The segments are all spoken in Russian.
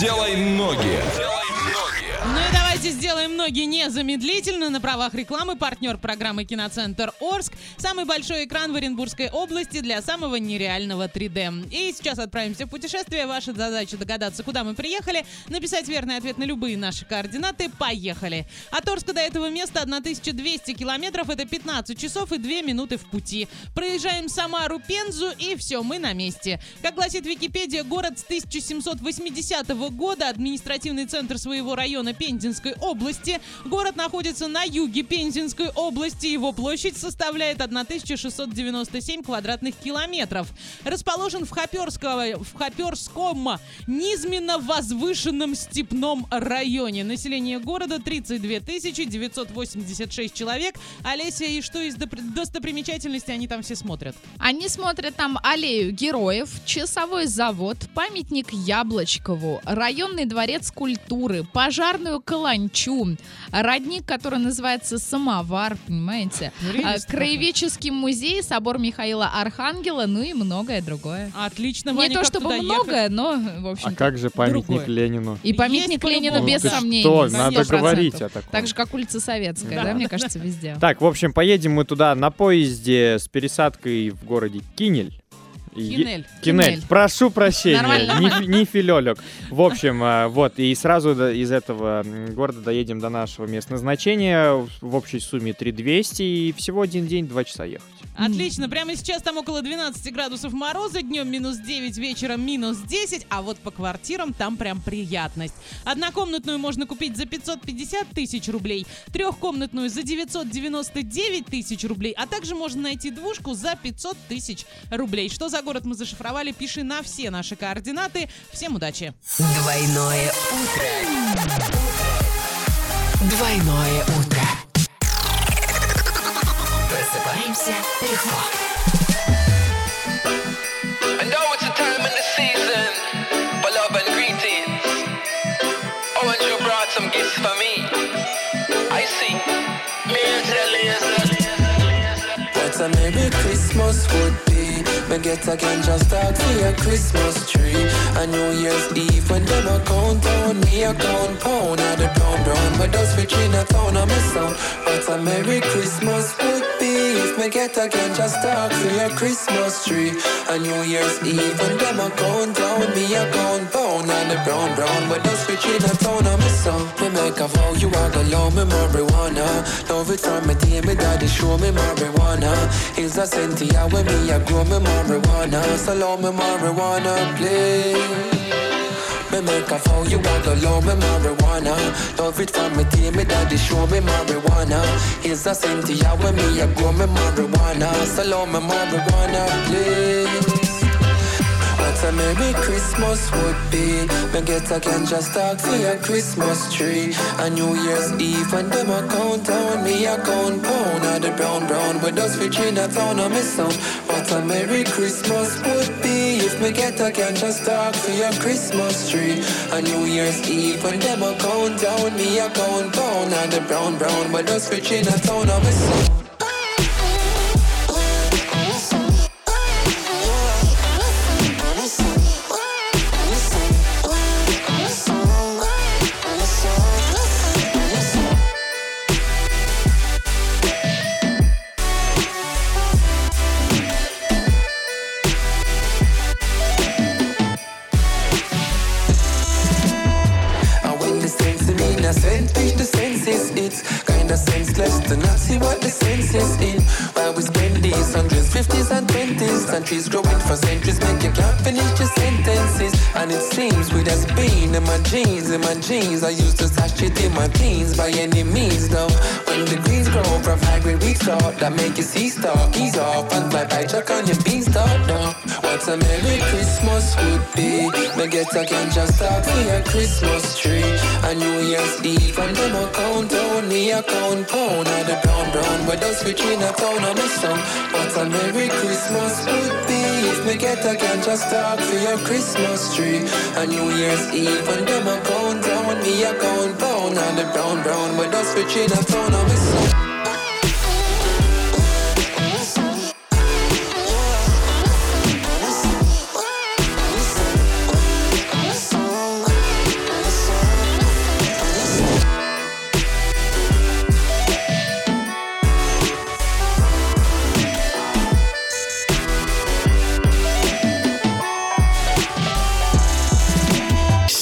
Делай ноги. И давайте сделаем ноги незамедлительно. На правах рекламы партнер программы «Киноцентр Орск». Самый большой экран в Оренбургской области для самого нереального 3D. И сейчас отправимся в путешествие. Ваша задача догадаться, куда мы приехали, написать верный ответ на любые наши координаты. Поехали! От Орска до этого места 1200 километров. Это 15 часов и 2 минуты в пути. Проезжаем Самару, Пензу и все, мы на месте. Как гласит Википедия, город с 1780 года, административный центр своего района Пензенской области. Город находится на юге Пензенской области. Его площадь составляет 1697 квадратных километров. Расположен в, Хоперского, в Хоперском низменно-возвышенном степном районе. Население города 32 986 человек. Олеся, и что из достопримечательностей они там все смотрят? Они смотрят там аллею героев, часовой завод, памятник Яблочкову, районный дворец культуры, пожарную каланчу, родник, который называется Самовар, понимаете, а, краеведческий музей, собор Михаила Архангела, ну и многое другое. Отлично, Не Ваня, то как чтобы туда многое, ехать? но, в общем А как же памятник другое. Ленину? И памятник Есть Ленину по-любому. без Ты сомнений. что, на надо 100%. говорить о таком. Так же, как улица Советская, Да. да, мне кажется, везде. Так, в общем, поедем мы туда на поезде с пересадкой в городе Кинель. Кинель. Кинель. Прошу прощения, Нормально, не, не филёлек. В общем, а, вот, и сразу из этого города доедем до нашего места назначения в общей сумме 3200 и всего один день, два часа ехать. Отлично, прямо сейчас там около 12 градусов мороза, днем минус 9, вечером минус 10, а вот по квартирам там прям приятность. Однокомнатную можно купить за 550 тысяч рублей, трехкомнатную за 999 тысяч рублей, а также можно найти двушку за 500 тысяч рублей. Что за город мы зашифровали, пиши на все наши координаты. Всем удачи! Двойное утро. Двойное утро. Просыпаемся легко. I know it's a time in the season for love and greetings. Oh, and you brought some gifts for me. I see. Me and What a Merry Christmas would be. Get a just start for a Christmas tree. A New Year's Eve when them a count down, me a count pound at the brown. But those rich in a town on my sound. What a Merry Christmas if me get a ganja start for a Christmas tree. A New Year's Eve when them a count down, me a count pound at the brown brown. But those rich in a town on my sound. Me make a vow you are gonna love me marijuana. Love it from me day, me daddy show me marijuana. Is a Cynthia when me a grow me marijuana. So love me marijuana, please. Me make a vow you want to love me marijuana. Love it from me day, me daddy show me marijuana. Is a Cynthia when me a grow me marijuana. So love me marijuana, please. What a Merry Christmas would be. Me get a ganja stock for your Christmas tree. A New Year's Eve when them a count down, me a count pound the brown brown. With us a town of me sound. What a Merry Christmas would be me get a ganja talk for your Christmas tree. A New Year's Eve when them a count down, me a count pound of the brown brown. With us rich in a town of me is. While we spend these hundreds, fifties, and twenties, centuries growing for centuries, make you can't finish your sentences. And it seems with us being in my jeans, in my jeans, I used to stash it in my teens by any means, though. When the greens grow from high grade weed start, that make you see stock, ease off, and fly by check on your beanstalk, now. What a Merry Christmas would be. Me get a ganja start for your Christmas tree. A New Year's Eve and them a count down, me a count pound of the brown brown. With us in a town of me son. What a Merry Christmas would be if me get a ganja start for your Christmas tree. A New Year's Eve and them a count me a gone, bone, and the brown, brown, with us switching a tone, I'm missing.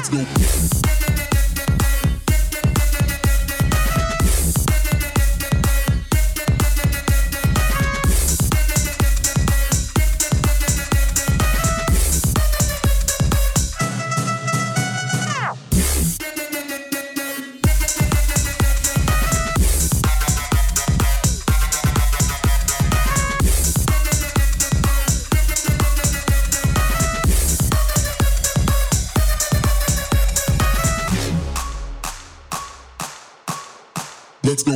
let's go. Let's go.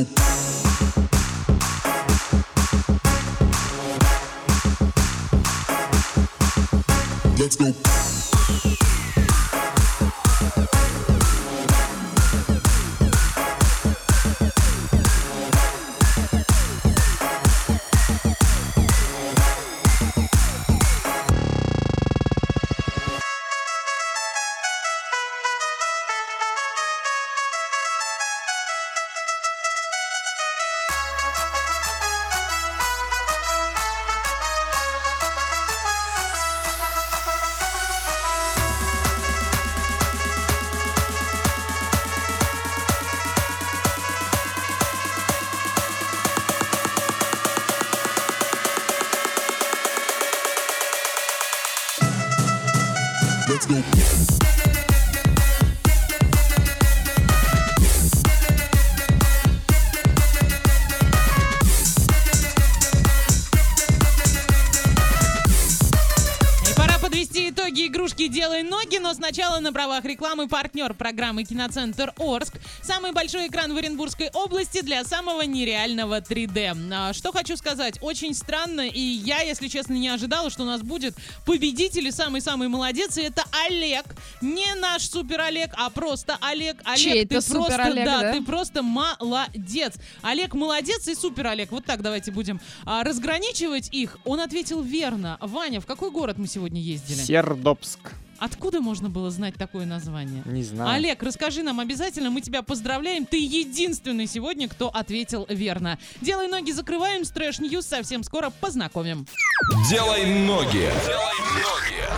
Let's go. Let's go. Игрушки «Делай ноги», но сначала на правах рекламы партнер программы «Киноцентр Орск». Самый большой экран в Оренбургской области для самого нереального 3D. А, Что хочу сказать, очень странно, и я, если честно, не ожидала, что у нас будет победитель и самый-самый молодец, и это Олег. Не наш супер Олег, а просто Олег. Олег, Чей ты просто, Олег, да? ты просто молодец. Олег молодец и супер Олег. Вот так давайте будем а, разграничивать их. Он ответил верно. Ваня, в какой город мы сегодня ездили? Сердобск. Откуда можно было знать такое название? Не знаю. Олег, расскажи нам обязательно, мы тебя поздравляем. Ты единственный сегодня, кто ответил верно. Делай ноги, закрываем. С Trash News совсем скоро познакомим. Делай ноги. Делай ноги.